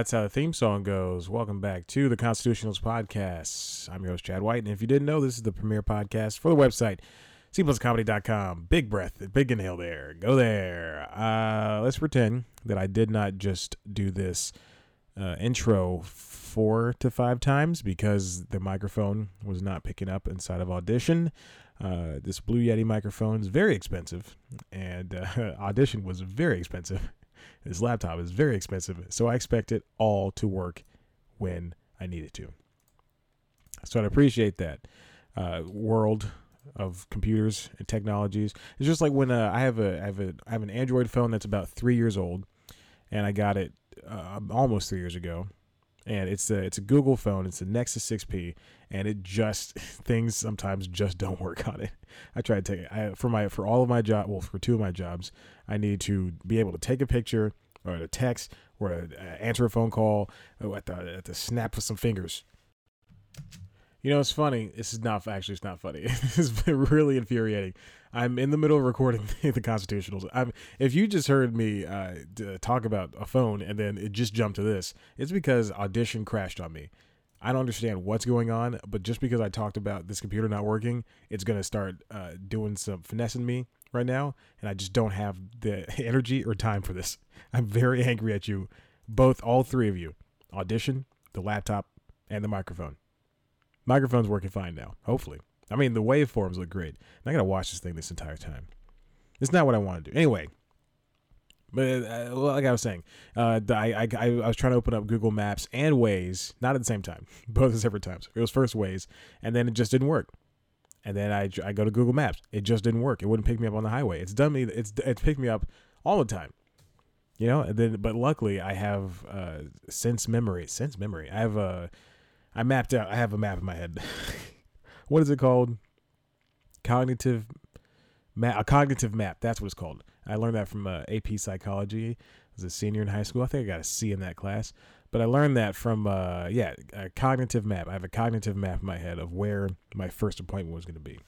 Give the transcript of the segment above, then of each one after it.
That's how the theme song goes. Welcome back to the Constitutionals Podcast. I'm your host, Chad White. And if you didn't know, this is the premier podcast for the website, cpluscomedy.com. Big breath, big inhale there. Go there. Uh, let's pretend that I did not just do this uh, intro four to five times because the microphone was not picking up inside of Audition. Uh, this Blue Yeti microphone is very expensive, and uh, Audition was very expensive. This laptop is very expensive, so I expect it all to work when I need it to. So I'd appreciate that. Uh, world of computers and technologies. It's just like when uh, I have a I have a I have an Android phone that's about three years old, and I got it uh, almost three years ago, and it's a it's a Google phone. It's a Nexus 6P, and it just things sometimes just don't work on it. I try to take it I, for my for all of my job. Well, for two of my jobs, I need to be able to take a picture or a text or a, uh, answer a phone call at the at the snap of some fingers. You know, it's funny. This is not actually. It's not funny. it's really infuriating. I'm in the middle of recording the constitutionals. I'm, if you just heard me uh, talk about a phone and then it just jumped to this, it's because Audition crashed on me. I don't understand what's going on, but just because I talked about this computer not working, it's gonna start uh, doing some finessing me right now, and I just don't have the energy or time for this. I'm very angry at you, both, all three of you. Audition, the laptop, and the microphone. Microphone's working fine now, hopefully. I mean, the waveforms look great. I'm not gonna watch this thing this entire time. It's not what I want to do. Anyway, but uh, like I was saying, uh, I, I, I was trying to open up Google Maps and Waze, not at the same time, both at separate times. It was first Waze, and then it just didn't work. And then I, I go to Google Maps, it just didn't work. It wouldn't pick me up on the highway. It's done me. It's it's picked me up all the time, you know. And then, but luckily, I have uh, sense memory. Sense memory. I have a, I mapped out. I have a map in my head. what is it called? Cognitive map. A cognitive map. That's what it's called. I learned that from uh, AP Psychology as a senior in high school. I think I got a C in that class. But I learned that from, uh, yeah, a cognitive map. I have a cognitive map in my head of where my first appointment was going to be.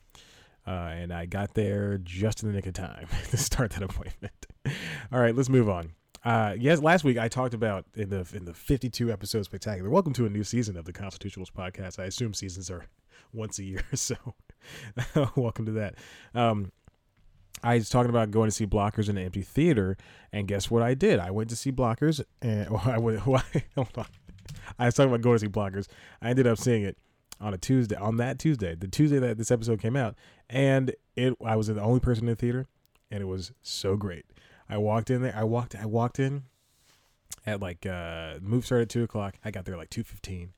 Uh, and I got there just in the nick of time to start that appointment. All right, let's move on. Uh, yes, last week I talked about in the in the 52 episode spectacular. Welcome to a new season of the Constitutionals podcast. I assume seasons are once a year, so welcome to that. Um, I was talking about going to see Blockers in an empty theater, and guess what I did? I went to see Blockers, and well, I went. Well, hold on. I was talking about going to see Blockers. I ended up seeing it on a Tuesday, on that Tuesday, the Tuesday that this episode came out, and it. I was the only person in the theater, and it was so great. I walked in there. I walked. I walked in at like uh, move started at two o'clock. I got there like two fifteen.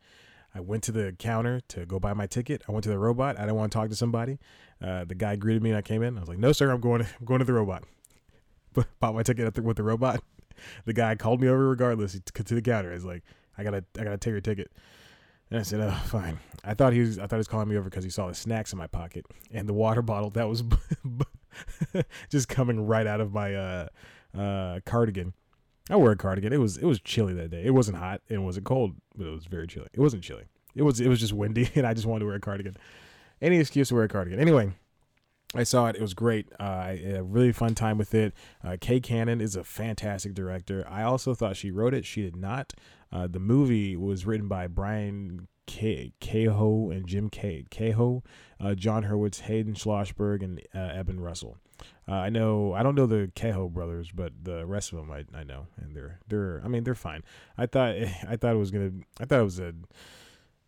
I went to the counter to go buy my ticket. I went to the robot. I didn't want to talk to somebody. Uh, the guy greeted me and I came in. I was like, "No, sir, I'm going. To, I'm going to the robot." Bought my ticket the, with the robot. The guy called me over regardless to, to the counter. He's like, "I gotta, I gotta take your ticket." And I said, "Oh, fine." I thought he was, I thought he was calling me over because he saw the snacks in my pocket and the water bottle that was just coming right out of my uh, uh, cardigan. I wore a cardigan. It was it was chilly that day. It wasn't hot and it wasn't cold, but it was very chilly. It wasn't chilly. It was it was just windy, and I just wanted to wear a cardigan. Any excuse to wear a cardigan. Anyway, I saw it. It was great. Uh, I had a really fun time with it. Uh, Kay Cannon is a fantastic director. I also thought she wrote it. She did not. Uh, the movie was written by Brian K- Kehoe and Jim K- Kehoe, uh, Jon Hurwitz, Hayden Schlossberg, and uh, Eben Russell. Uh, I know I don't know the Kehoe brothers, but the rest of them I, I know, and they're they're I mean they're fine. I thought I thought it was gonna I thought it was a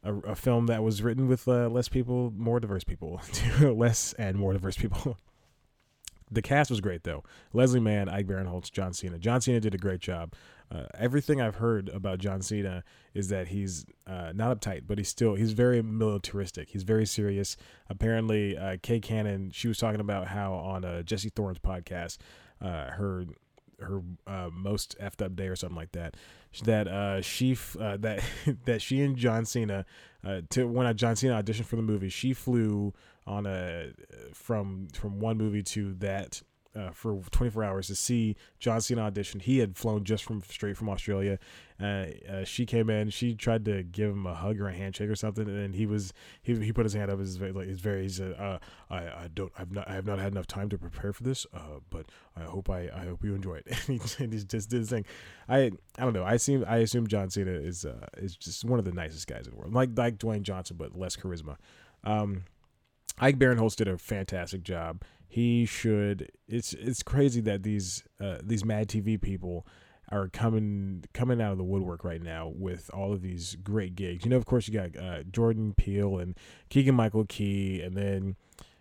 a, a film that was written with uh, less people, more diverse people, less and more diverse people. the cast was great though. Leslie Mann, Ike Barinholtz, John Cena. John Cena did a great job. Uh, everything I've heard about John Cena is that he's uh, not uptight, but he's still he's very militaristic. He's very serious. Apparently, uh, Kay Cannon she was talking about how on uh, Jesse Thorn's podcast, uh, her her uh, most effed up day or something like that. That she that that she and John Cena to when John Cena auditioned for the movie, she flew on a from from one movie to that uh, for 24 hours to see John Cena audition. He had flown just from straight from Australia. Uh, uh, she came in. She tried to give him a hug or a handshake or something, and he was he, he put his hand up. His like his very he said, uh, I I don't I've not I have not had enough time to prepare for this. Uh, but I hope I I hope you enjoy it. and he just did his thing. I I don't know. I seem I assume John Cena is uh is just one of the nicest guys in the world, like like Dwayne Johnson, but less charisma. Um, Ike Barinholtz did a fantastic job. He should. It's it's crazy that these uh, these Mad TV people are coming coming out of the woodwork right now with all of these great gigs. You know, of course, you got uh, Jordan Peele and Keegan Michael Key, and then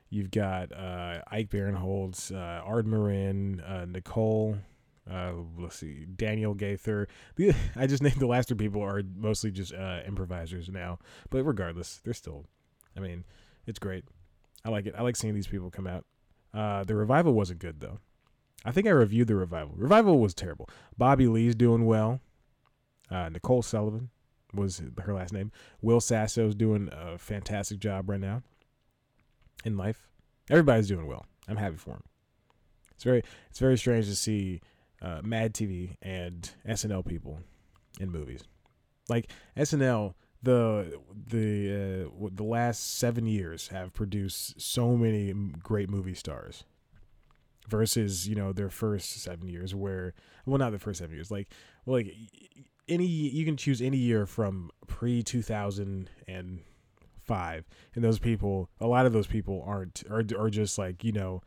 you've got uh, Ike Barinholtz, uh, Ard Marin, uh, Nicole. Uh, let's see, Daniele Gaither. I just named the last two people are mostly just uh, improvisers now, but regardless, they're still. I mean, it's great. I like it. I like seeing these people come out. Uh, the revival wasn't good though. I think I reviewed the revival. Revival was terrible. Bobby Lee's doing well. Uh, Nicole Sullivan was her last name. Will Sasso's doing a fantastic job right now in life. Everybody's doing well. I'm happy for him. It's very it's very strange to see uh, Mad TV and SNL people in movies. Like SNL the the uh, the last seven years have produced so many great movie stars versus you know their first seven years where well not the first seven years like well, like any you can choose any year from pre 2005 and those people a lot of those people aren't are, are just like you know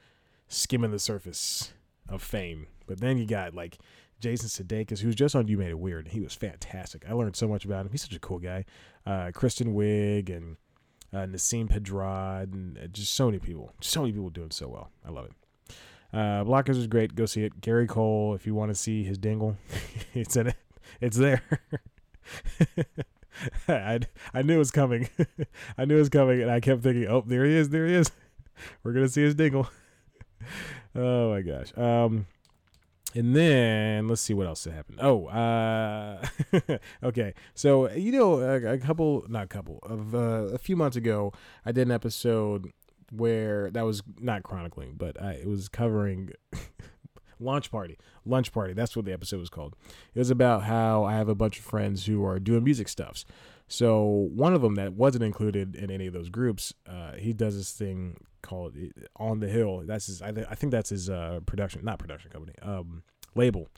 skimming the surface of fame. But then you got like Jason Sudeikis, who's just on You Made It Weird. And He was fantastic. I learned so much about him. He's such a cool guy. Uh, Kristen Wiig and uh, Nasim Pedrad and uh, just so many people. So many people doing so well. I love it. Uh, Blockers is great. Go see it. Gary Cole, if you want to see his dingle, it's in it. It's there. I, I knew it was coming. I knew it was coming, and I kept thinking, oh, there he is. There he is. We're going to see his dingle. oh, my gosh. Um, and then let's see what else happened. Oh, uh, okay. So you know, a, a, couple, not a couple of uh, a few months ago, I did an episode where that was not chronicling, but I, it was covering launch party, lunch party. That's what the episode was called. It was about how I have a bunch of friends who are doing music stuffs. So one of them that wasn't included in any of those groups, uh, he does this thing called uh, On the Hill. That's his. I, th- I think that's his uh, production, not production company, um, label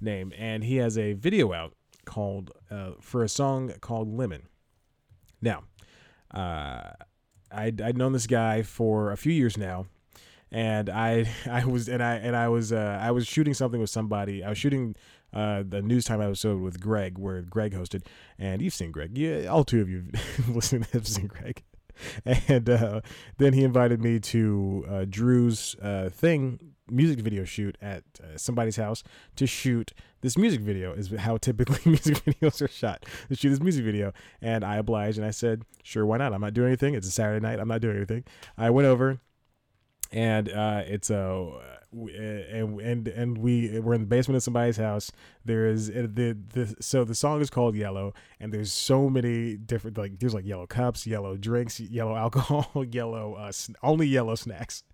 name, and he has a video out called uh, for a song called Lemon. Now, uh, I'd, I'd known this guy for a few years now, and I I was and I and I was uh, I was shooting something with somebody. I was shooting uh, the news time episode with Greg, where Greg hosted, and you've seen Greg. Yeah, all two of you listening have seen Greg. And uh, then he invited me to uh, Drew's uh, thing music video shoot at uh, somebody's house to shoot this music video. Is how typically music videos are shot. To shoot this music video, and I obliged, and I said, "Sure, why not? I'm not doing anything. It's a Saturday night. I'm not doing anything." I went over, and uh, it's a and and and we we're in the basement of somebody's house. There is uh, the the so the song is called Yellow, and there's so many different like there's like yellow cups, yellow drinks, yellow alcohol, yellow uh, only yellow snacks,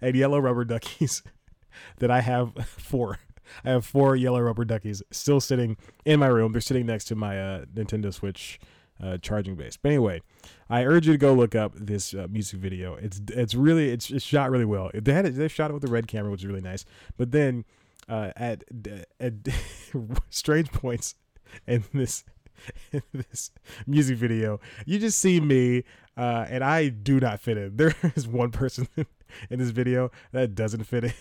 and yellow rubber duckies that I have four. I have four yellow rubber duckies still sitting in my room. They're sitting next to my uh, Nintendo Switch uh, charging base. But anyway, I urge you to go look up this uh, music video. It's it's really it's, it's shot really well. They had it, they shot it with the red camera, which is really nice. But then uh, at at strange points in this in this music video, you just see me, uh, and I do not fit in. There is one person in this video that doesn't fit in.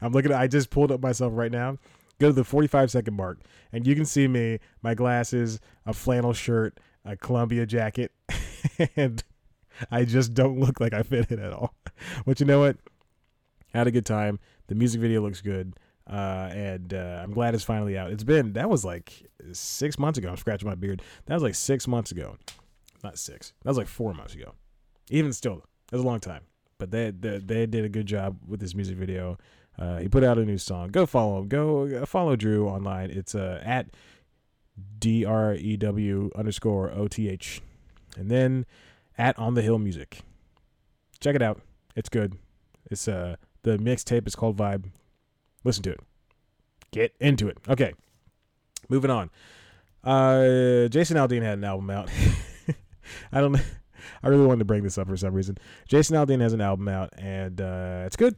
I'm looking. At, I just pulled up myself right now. Go to the 45 second mark, and you can see me, my glasses, a flannel shirt, a Columbia jacket, and I just don't look like I fit in at all. But you know what? Had a good time. The music video looks good. Uh, and uh, I'm glad it's finally out. It's been that was like six months ago. I'm scratching my beard. That was like six months ago, not six. That was like four months ago. Even still, was a long time. But they they, they did a good job with this music video. Uh, he put out a new song. Go follow him. Go uh, follow Drew online. It's uh, at D R E W underscore O T H. And then at On the Hill Music. Check it out. It's good. It's uh The mixtape is called Vibe. Listen to it. Get into it. Okay. Moving on. Uh, Jason Aldean had an album out. I don't. I really wanted to bring this up for some reason. Jason Aldean has an album out, and uh, it's good.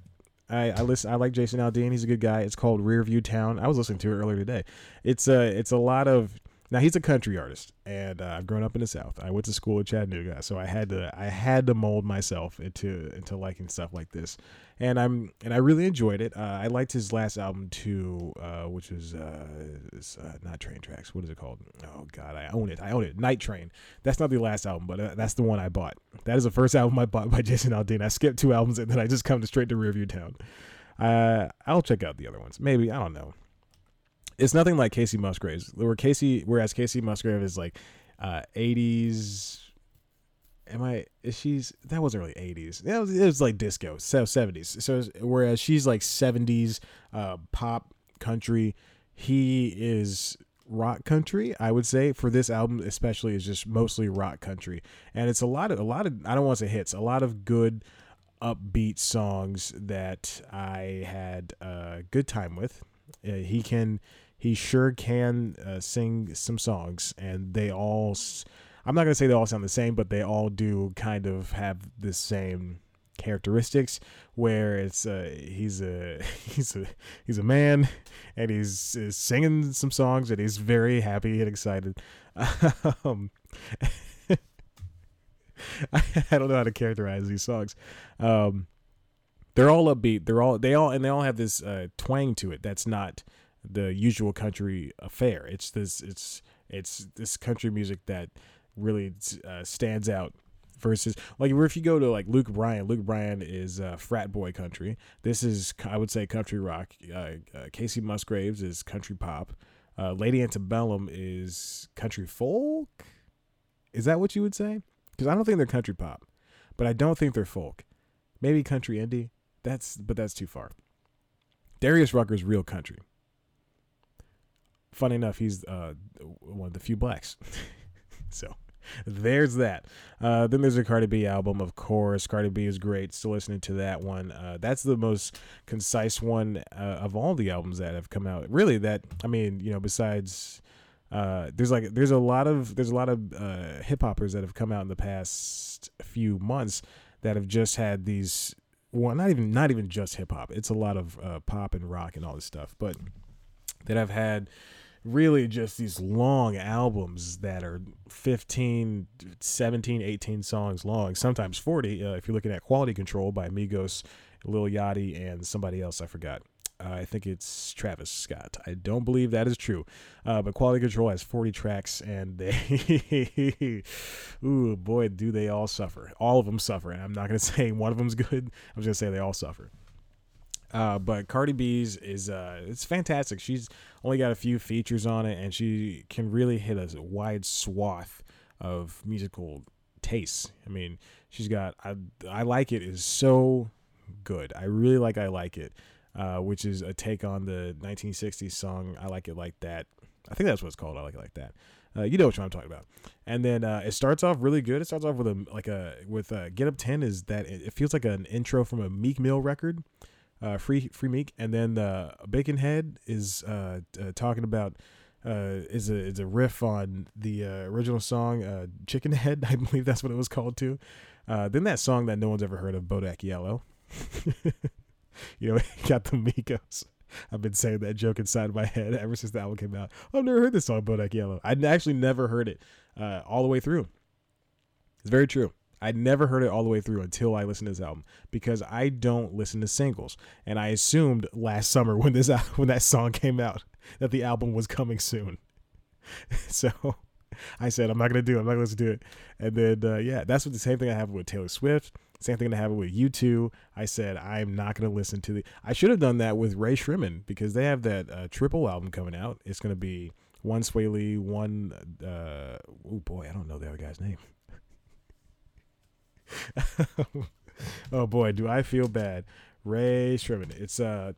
I, I listen. I like Jason Aldean. He's a good guy. It's called Rearview Town. I was listening to it earlier today. It's a. Uh, it's a lot of now he's a country artist, and uh, I've grown up in the South. I went to school in Chattanooga, so I had to I had to mold myself into into liking stuff like this, and I'm and I really enjoyed it. Uh, I liked his last album too, uh, which was uh, uh, not Train Tracks. What is it called? Oh God, I own it. I own it. Night Train. That's not the last album, but uh, that's the one I bought. That is the first album I bought by Jason Aldean. I skipped two albums and then I just come to straight to Rearview Town. I'll check out the other ones. Maybe I don't know it's nothing like Kacey Musgraves. Where Kacey, whereas Kacey Musgrave is like uh, 80s. Am I? Is she's that wasn't really 80s. It was, it was like disco, so 70s. So whereas she's like 70s uh, pop country, he is rock country. I would say for this album especially is just mostly rock country, and it's a lot of a lot of I don't want to say hits, a lot of good upbeat songs that I had a good time with. Uh, he can he sure can uh, sing some songs, and they all. I'm not gonna say they all sound the same, but they all do kind of have the same characteristics where it's uh, he's a he's a he's a man and he's, he's singing some songs and he's very happy and excited um, I, don't know how to characterize these songs um, they're all upbeat they're all they all and they all have this uh, twang to it that's not the usual country affair. It's this it's it's this country music that really uh, stands out versus like if you go to like Luke Bryan, Luke Bryan is uh, frat boy country. This is I would say country rock. Uh, uh, Kacey Musgraves is country pop. Uh, Lady Antebellum is country folk. Is that what you would say? Because I don't think they're country pop, but I don't think they're folk. Maybe country indie. That's but that's too far. Darius Rucker's real country funny enough, he's uh, one of the few blacks. so there's that. Uh, then there's a Cardi B album, of course. Cardi B is great. Still listening to that one. Uh, that's the most concise one uh, of all the albums that have come out. Really, that I mean, you know, besides. Uh, there's like there's a lot of there's a lot of uh, hip hoppers that have come out in the past few months that have just had these well not even not even just hip hop it's a lot of uh, pop and rock and all this stuff but that have had really just these long albums that are 15 17 18 songs long sometimes 40 uh, if you're looking at quality control by migos lil yachty and somebody else i forgot. Uh, i think it's travis scott. I don't believe that is true. Uh, but quality control has 40 tracks and they ooh boy do they all suffer. All of them suffer and i'm not going to say one of them's good. I'm just going to say they all suffer uh, but Cardi B's is uh, it's fantastic. She's only got a few features on it, and she can really hit a wide swath of musical tastes. I mean, she's got I I like it is so good. I really like I like it, uh, which is a take on the 1960s song I like it like that. I think that's what it's called. I like it like that. Uh, you know what I'm talking about. And then uh, it starts off really good. It starts off with a like a with a Get Up Ten is that it, it feels like an intro from a Meek Mill record uh, Free Free Meek, and then uh, Bickenhead is uh, uh, talking about uh, is a is a riff on the uh, original song uh, Chicken Head, I believe that's what it was called too. Uh, then that song that no one's ever heard of, Bodak Yellow. you know, got the Migos. I've been saying that joke inside my head ever since the album came out. I've never heard this song, Bodak Yellow. I'd actually never heard it uh, all the way through. It's very true. I never heard it all the way through until I listened to this album because I don't listen to singles, and I assumed last summer when this when that song came out that the album was coming soon. so I said I'm not gonna do it. I'm not gonna to it. And then uh, yeah, that's what the same thing I have with Taylor Swift. Same thing I have with U2. I said I'm not gonna listen to the. I should have done that with Rae Sremmurd because they have that uh, triple album coming out. It's gonna be one Swae Lee, one. Uh, oh boy, I don't know the other guy's name. oh boy, do I feel bad. Rae Sremmurd. It's uh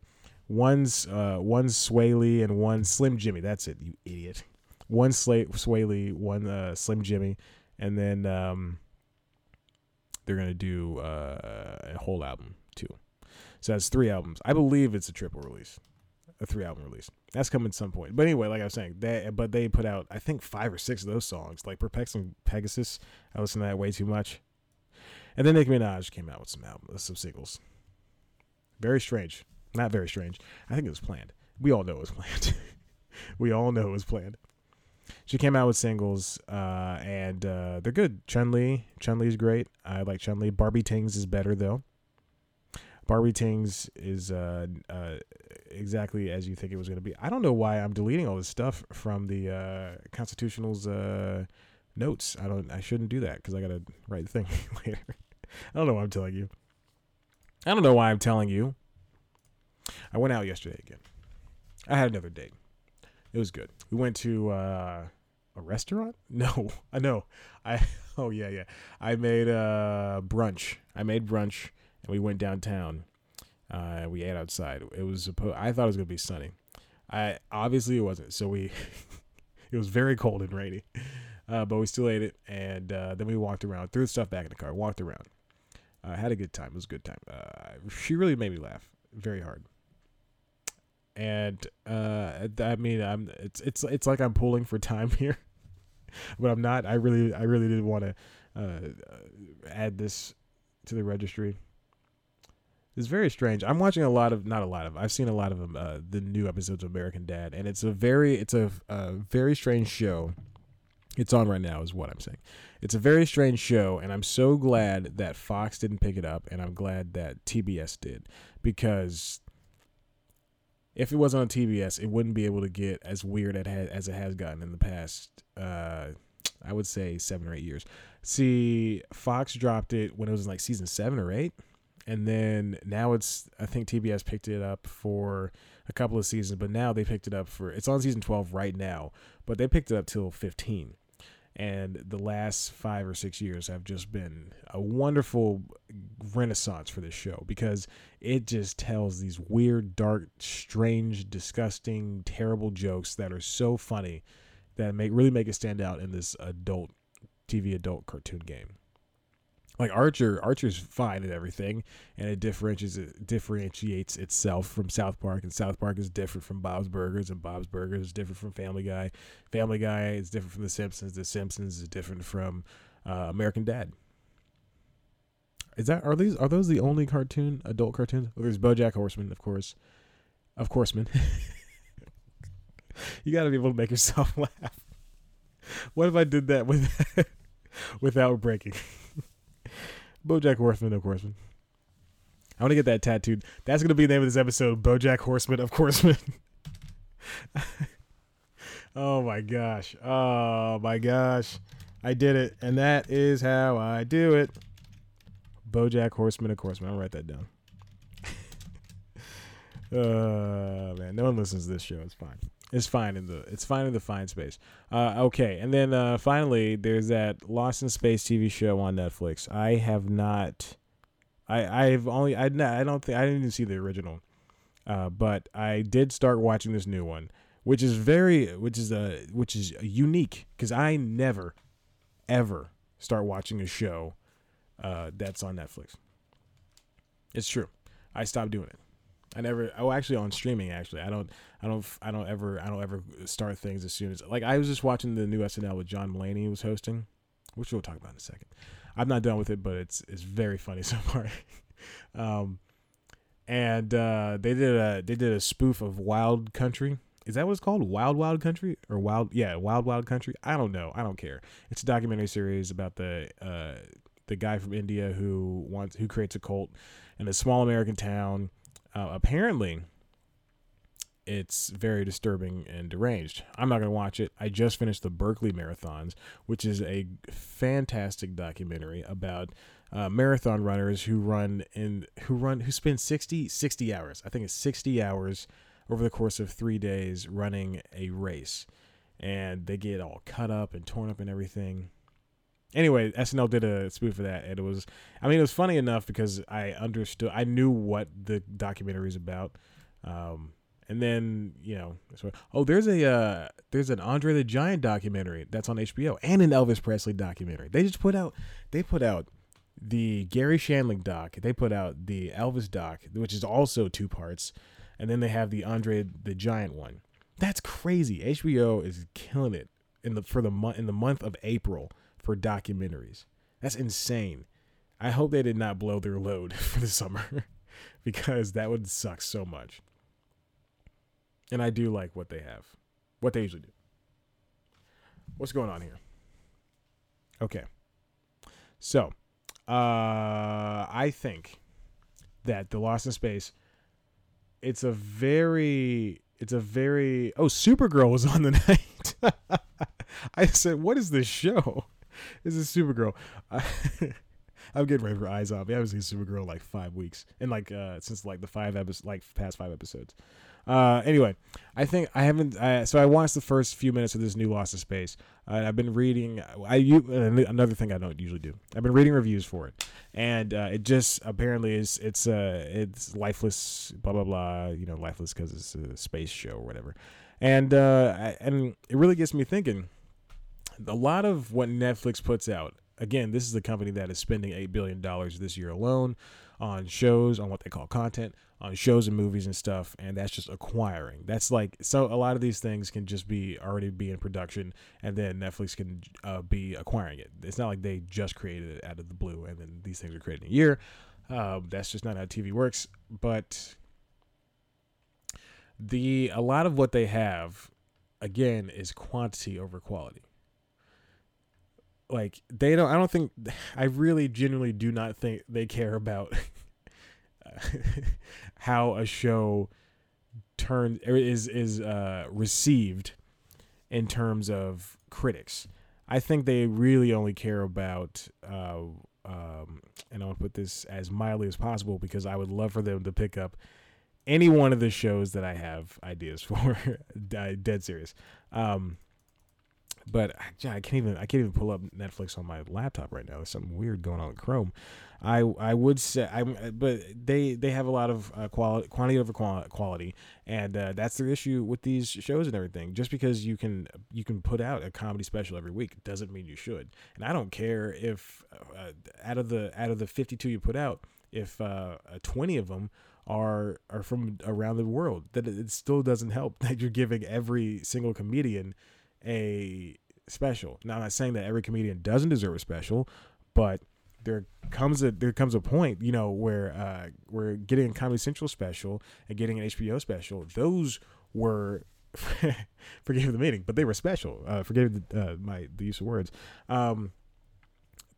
one's uh one's Swae Lee and one Slim Jimmy. That's it, you idiot. One Sla- Swae Lee, one uh, Slim Jimmy, and then um they're gonna do uh, a whole album too. So that's three albums. I believe it's a triple release, a three album release. That's coming at some point. But anyway, like I was saying, they but they put out I think five or six of those songs, like Perplexing Pegasus. I listened to that way too much. And then Nicki Minaj came out with some albums, some singles. Very strange. Not very strange. I think it was planned. We all know it was planned. we all know it was planned. She came out with singles, uh, and uh, they're good. Chun Li, Chun Li's great. I like Chun Li. Barbie Tings is better though. Barbie Tings is uh, uh, exactly as you think it was going to be. I don't know why I'm deleting all this stuff from the uh, Constitutional's uh, notes. I don't. I shouldn't do that because I got to write the thing later. I don't know why I'm telling you. I don't know why I'm telling you. I went out yesterday again. I had another date. It was good. We went to uh, a restaurant. No, I know. I oh yeah yeah. I made uh, brunch. I made brunch and we went downtown. Uh, we ate outside. It was supposed. I thought it was gonna be sunny. I obviously it wasn't. So we, it was very cold and rainy, uh, but we still ate it. And uh, then we walked around, threw the stuff back in the car, walked around. I had a good time. It was a good time. Uh, she really made me laugh very hard. And uh, I mean, I'm it's it's it's like I'm pulling for time here, but I'm not. I really I really did want to uh, add this to the registry it's very strange. I'm watching a lot of, not a lot of, I've seen a lot of uh, the new episodes of American Dad, and it's a very, it's a, a very strange show. It's on right now, is what I'm saying. It's a very strange show, and I'm so glad that Fox didn't pick it up, and I'm glad that TBS did, because if it wasn't on TBS, it wouldn't be able to get as weird as it has gotten in the past. Uh, I would say seven or eight years. See, Fox dropped it when it was like season seven or eight and then now it's I think TBS picked it up for a couple of seasons, but now they picked it up for it's on season 12 right now, but they picked it up till 15. And the last 5 or 6 years have just been a wonderful renaissance for this show because it just tells these weird, dark, strange, disgusting, terrible jokes that are so funny that make really make it stand out in this adult TV adult cartoon game like Archer, Archer's fine and everything, and it differentiates it differentiates itself from South Park, and South Park is different from Bob's Burgers, and Bob's Burgers is different from Family Guy. Family Guy is different from The Simpsons. The Simpsons is different from uh, American Dad. Is that are these are those the only cartoon adult cartoons? Well, there's BoJack Horseman, of course, of course, man. you got to be able to make yourself laugh. What if I did that with without breaking? BoJack Horseman of Horseman. I want to get that tattooed. That's going to be the name of this episode. BoJack Horseman of Horseman. oh my gosh. Oh my gosh. I did it. And that is how I do it. BoJack Horseman of Horseman. I'll write that down. uh man, no one listens to this show. It's fine. It's fine in the it's fine in the fine space. Uh, okay, and then uh, finally, there's that Lost in Space TV show on Netflix. I have not. I I've only I I don't think I didn't even see the original, uh, but I did start watching this new one, which is very which is a which is unique because I never, ever start watching a show, uh, that's on Netflix. It's true. I stopped doing it. I never. Oh, actually, on streaming. Actually, I don't. I don't. I don't ever. I don't ever start things as soon as. Like I was just watching the new SNL with John Mulaney was hosting, which we'll talk about in a second. I'm not done with it, but it's it's very funny so far. um, and uh, they did a they did a spoof of Wild Country. Is that what it's called? Wild Wild Country or Wild? Yeah, Wild Wild Country. I don't know. I don't care. It's a documentary series about the uh, the guy from India who wants who creates a cult in a small American town uh, apparently, it's very disturbing and deranged. I'm not going to watch it. I just finished the Barkley Marathons, which is a fantastic documentary about uh, marathon runners who run in who run who spend 60 60 hours. I think it's 60 hours over the course of 3 days running a race. And they get all cut up and torn up and everything anyway, SNL did a spoof for that, and it was, I mean, it was funny enough because I understood, I knew what the documentary is about. Um, and then you know, oh, there's a uh, there's an Andre the Giant documentary that's on HBO and an Elvis Presley documentary. They just put out, they put out the Garry Shandling doc. They put out the Elvis doc, which is also two parts, and then they have the Andre the Giant one. That's crazy. HBO is killing it in the for the month in the month of April for documentaries. That's insane. I hope they did not blow their load for the summer because that would suck so much. And I do like what they have, what they usually do. What's going on here? Okay. So, uh, I think that the Lost in Space, it's a very, it's a very. Oh, Supergirl was on the night. I said, "What is this show?" This is Supergirl. I'm getting ready for Eyes Off. I haven't seen Supergirl like five weeks, and like uh, since like the five episodes, like past five episodes. Uh, anyway, I think I haven't. I, so I watched the first few minutes of this new Lost in Space. Uh, I've been reading. I you another thing I don't usually do. I've been reading reviews for it, and uh, it just apparently is it's uh it's lifeless. Blah blah blah. You know, lifeless because it's a space show or whatever. And uh, and it really gets me thinking. A lot of what Netflix puts out. Again, this is a company that is spending eight billion dollars this year alone on shows, on what they call content, on shows and movies and stuff, and that's just acquiring. That's like so a lot of these things can just be already be in production, and then Netflix can uh, be acquiring it. It's not like they just created it out of the blue, and then these things are created in a year. Um, that's just not how TV works. But the a lot of what they have, again, is quantity over quality like they don't i don't think i really genuinely do not think they care about how a show turns is is uh received in terms of critics. I think they really only care about uh um and i'll put this as mildly as possible because i would love for them to pick up any one of the shows that i have ideas for dead serious. Um but I, I can't even I can't even pull up Netflix on my laptop right now. There's something weird going on with Chrome. I I would say I but they they have a lot of uh, quality quantity over quality, and uh, that's the issue with these shows and everything. Just because you can you can put out a comedy special every week doesn't mean you should. And I don't care if uh, out of the out of the 52 you put out, if uh, 20 of them are are from around the world, that it still doesn't help that you're giving every single comedian a special. Now, I'm not saying that every comedian doesn't deserve a special, but there comes a there comes a point, you know, where uh, we're getting a Comedy Central special and getting an HBO special. Those were forgive the meaning, but they were special. Uh, forgive the, uh, my the use of words. Um,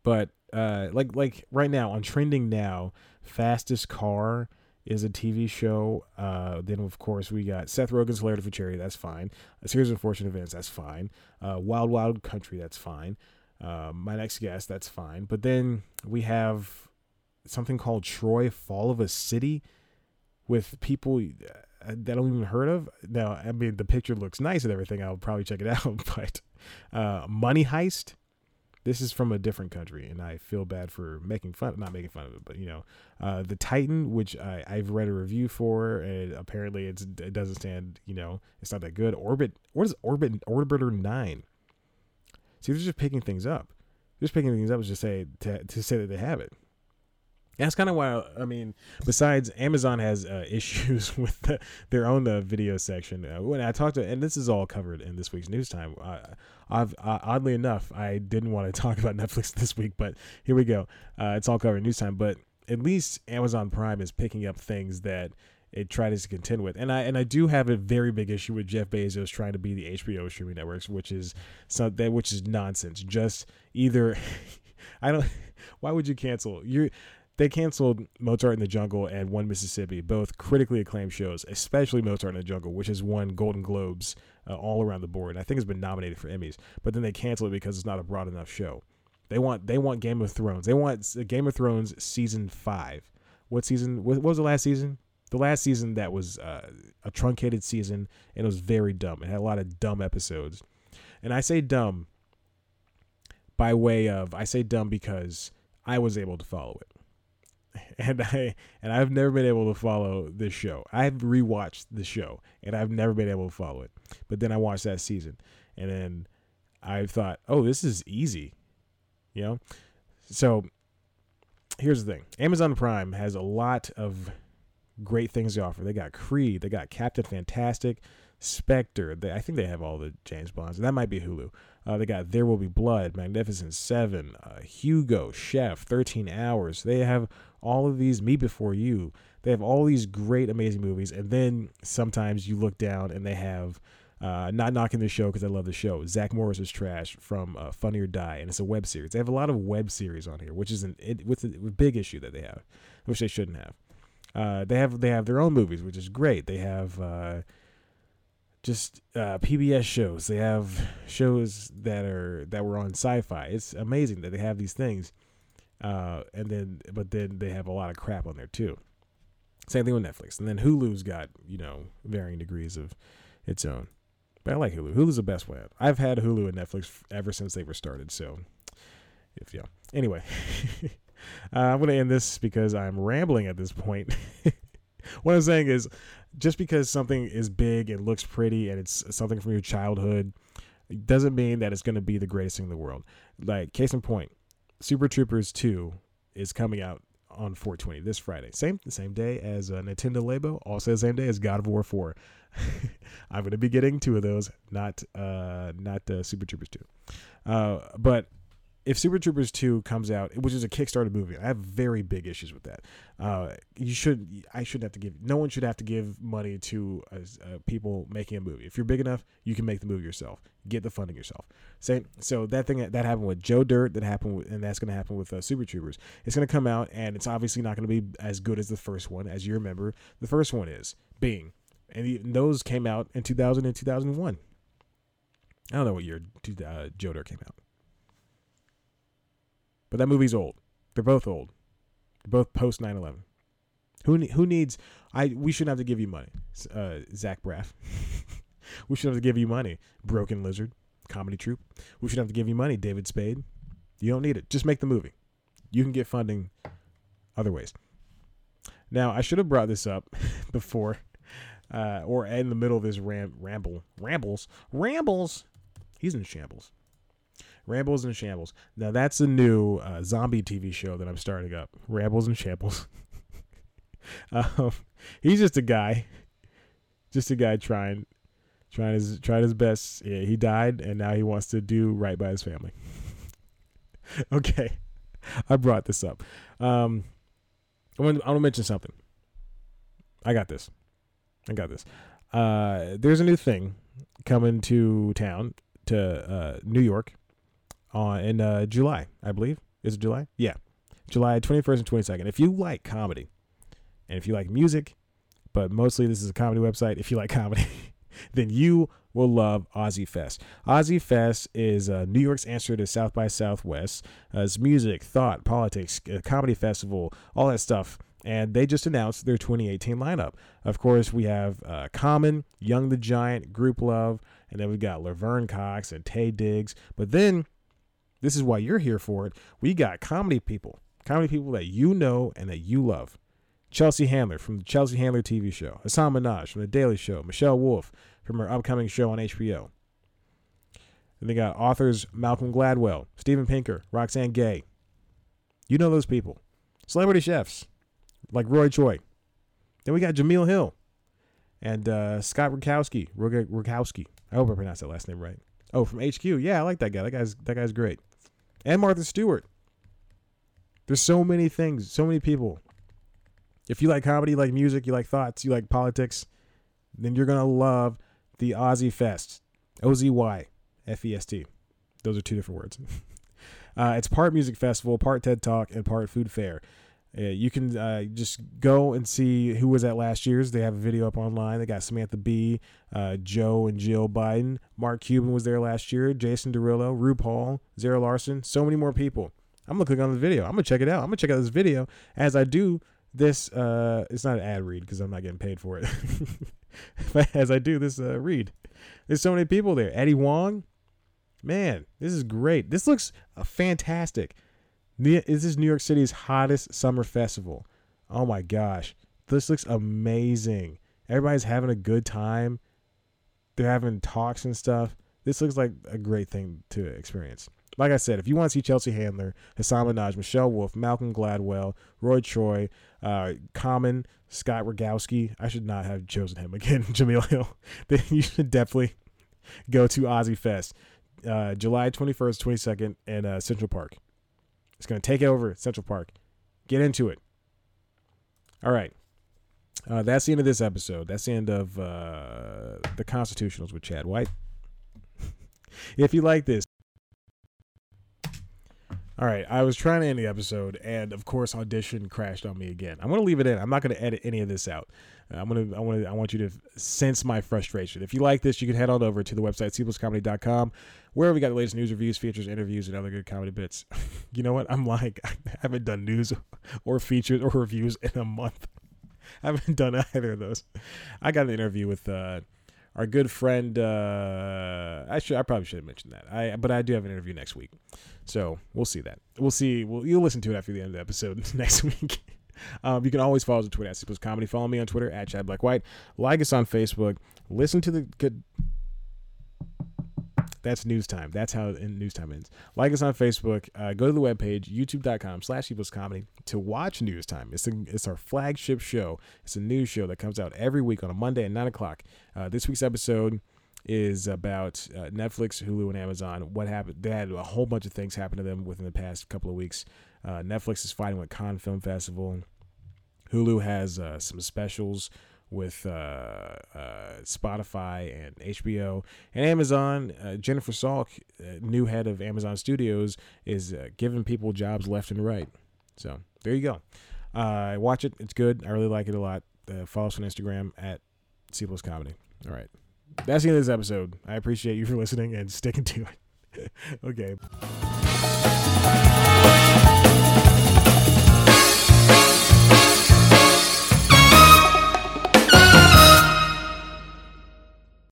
but uh, like like right now on trending now, fastest car is a TV show. Uh, then of course we got Seth Rogen's Hilarity for Charity. That's fine. A series of unfortunate events. That's fine. Uh, Wild Wild Country. That's fine. Uh, my next guest. That's fine. But then we have something called Troy Fall of a City with people uh, that I don't even heard of. Now, I mean, the picture looks nice and everything. I'll probably check it out. But uh, Money Heist this is from a different country, and I feel bad for making fun, not making fun of it, but you know, uh, the Titan, which I, I've read a review for, and apparently it's it doesn't stand, you know, it's not that good. Orbit, what is Orbit Orbiter Nine? See, they're just picking things up. They're just picking things up to say to, to say that they have it that's kind of why I mean, besides Amazon has uh, issues with the, their own uh, video section. Uh, when I talked to, and this is all covered in this week's news time. I've oddly enough, I didn't want to talk about Netflix this week, but here we go. Uh, it's all covered in news time. But at least Amazon Prime is picking up things that it tries to contend with. And I and I do have a very big issue with Jeff Bezos trying to be the HBO streaming networks, which is so that which is nonsense. Just either I don't. Why would you cancel? You're they canceled Mozart in the Jungle and One Mississippi, both critically acclaimed shows, especially Mozart in the Jungle, which has won Golden Globes uh, all around the board. I think it's been nominated for Emmys, but then they canceled it because it's not a broad enough show. They want they want Game of Thrones. They want Game of Thrones season five. What season? What, was the last season? The last season that was uh, a truncated season and it was very dumb. It had a lot of dumb episodes, and I say dumb by way of I say dumb because I was able to follow it and I and I've never been able to follow this show. I've rewatched the show and I've never been able to follow it. But then I watched that season and then I thought, "Oh, this is easy." You know? So here's the thing Amazon Prime has a lot of great things to offer. They got Creed, they got Captain Fantastic, Spectre. They, I think they have all the James Bonds. That might be Hulu. Uh, they got There Will Be Blood, Magnificent Seven, uh, Hugo, Chef, 13 Hours. They have all of these, Me Before You. They have all these great, amazing movies. And then sometimes you look down and they have, uh, not knocking the show because I love the show, Zach Morris is Trash from uh, Funny or Die. And it's a web series. They have a lot of web series on here, which is an, it, with a, big issue that they have, which they shouldn't have. Uh, they have they have their own movies, which is great. They have uh, just uh, PBS shows. They have shows that are that were on Sci-Fi. It's amazing that they have these things, uh, and then but then they have a lot of crap on there too. Same thing with Netflix, and then Hulu's got you know varying degrees of its own. But I like Hulu. Hulu's the best one. I've had Hulu and Netflix ever since they were started. So, if yeah. Anyway, uh, I'm gonna end this because I'm rambling at this point. what I'm saying is, just because something is big and looks pretty and it's something from your childhood doesn't mean that it's going to be the greatest thing in the world. Like case in point, Super Troopers 2 is coming out on 420 this Friday. Same the same day as uh, Nintendo Labo, also the same day as God of War 4. I'm going to be getting two of those, not uh not uh, Super Troopers 2. Uh but if Super Troopers 2 comes out, which is a Kickstarter movie, I have very big issues with that. Uh, you should, I shouldn't have to give, no one should have to give money to uh, uh, people making a movie. If you're big enough, you can make the movie yourself. Get the funding yourself. Same. So that thing that happened with Joe Dirt, that happened, with, and that's going to happen with uh, Super Troopers. It's going to come out, and it's obviously not going to be as good as the first one, as you remember. The first one is Bing, and those came out in 2000 and 2001. I don't know what year uh, Joe Dirt came out. But that movie's old. They're both old. They're both post 9/11. Who who needs? I we shouldn't have to give you money, uh, Zach Braff. we shouldn't have to give you money, Broken Lizard, comedy troupe. We shouldn't have to give you money, David Spade. You don't need it. Just make the movie. You can get funding other ways. Now I should have brought this up before, uh, or in the middle of this ram- ramble, rambles, rambles. He's in shambles. Rambles and Shambles. Now that's a new uh, zombie TV show that I'm starting up. Rambles and Shambles. um, he's just a guy, just a guy trying, trying his trying his best. Yeah, he died, and now he wants to do right by his family. okay, I brought this up. Um, I want, to mention something. I got this. I got this. Uh, there's a new thing coming to town to uh, New York on in uh, July, I believe. Is it July? Yeah, July 21st and 22nd. If you like comedy, and if you like music, but mostly this is a comedy website. If you like comedy, then you will love OZY Fest. OZY Fest is uh, New York's answer to South by Southwest. Uh, it's music, thought, politics, uh, comedy festival, all that stuff. And they just announced their 2018 lineup. Of course, we have uh, Common, Young the Giant, Grouplove, and then we've got Laverne Cox and Taye Diggs. But then this is why you're here for it. We got comedy people, comedy people that you know and that you love. Chelsea Handler from the Chelsea Handler TV show, Hasan Minhaj from The Daily Show, Michelle Wolf from her upcoming show on HBO. And they got authors Malcolm Gladwell, Steven Pinker, Roxane Gay. You know those people. Celebrity chefs like Roy Choi. Then we got Jemele Hill and uh, Scott Rukowski. Rukowski. I hope I pronounced that last name right. Oh, from HQ. Yeah, I like that guy. That guy's that guy's great and Martha Stewart. There's so many things, so many people. If you like comedy, you like music, you like thoughts, you like politics, then you're gonna love the OZY Fest. O Z Y F E S T. Those are two different words. uh, it's part music festival, part TED Talk, and part food fair. Uh, you can uh, just go and see who was at last year's. They have a video up online. They got Samantha Bee, uh, Joe and Jill Biden. Mark Cuban was there last year. Jason Derulo, RuPaul, Zara Larsson. So many more people. I'm gonna click on the video. I'm gonna check it out. I'm gonna check out this video as I do this. Uh, it's not an ad read because I'm not getting paid for it. but as I do this uh, read, there's so many people there. Eddie Wong, man, this is great. This looks uh, fantastic. This is New York City's hottest summer festival. Oh my gosh. This looks amazing. Everybody's having a good time. They're having talks and stuff. This looks like a great thing to experience. like I said, if you want to see Chelsea Handler, Hasan Minhaj, Michelle Wolf, Malcolm Gladwell, Roy Choi, uh, Common, Scott Rogowski, I should not have chosen him again, Jemele Hill, then you should definitely go to OZY Fest, uh, July 21st, 22nd, in uh, Central Park. It's going to take it over Central Park. Get into it. All right. Uh, that's the end of this episode. That's the end of uh, the Constitutionals with Chad White. if you like this, all right, I was trying to end the episode, and of course, audition crashed on me again. I'm gonna leave it in. I'm not gonna edit any of this out. I'm gonna, I want to, I want you to sense my frustration. If you like this, you can head on over to the website cpluscomedy.com, where we got the latest news, reviews, features, interviews, and other good comedy bits. you know what? I'm like, I haven't done news or features or reviews in a month. I haven't done either of those. I got an interview with. Uh, our good friend. Uh, I should, I probably should have mentioned that. I, but I do have an interview next week, so we'll see that. We'll see. Well, you'll listen to it after the end of the episode next week. Um, you can always follow us on Twitter at C Comedy. Follow me on Twitter at Chad Black White. Like us on Facebook. Listen to the good that's news time. That's how news time ends. Like us on Facebook. Uh, go to the webpage, youtube.com slash comedy to watch news time. It's, a, it's our flagship show. It's a news show that comes out every week on a Monday at 9 o'clock. Uh, this week's episode is about uh, Netflix, Hulu, and Amazon. What happened? They had a whole bunch of things happen to them within the past couple of weeks. Uh, Netflix is fighting with Cannes Film Festival. Hulu has uh, some specials with uh, uh, Spotify and HBO and Amazon. Uh, Jennifer Salke, uh, new head of Amazon Studios, is uh, giving people jobs left and right. So there you go. Uh, watch it; it's good. I really like it a lot. follow us on Instagram at C Plus Comedy. All right, that's the end of this episode. I appreciate you for listening and sticking to it. okay.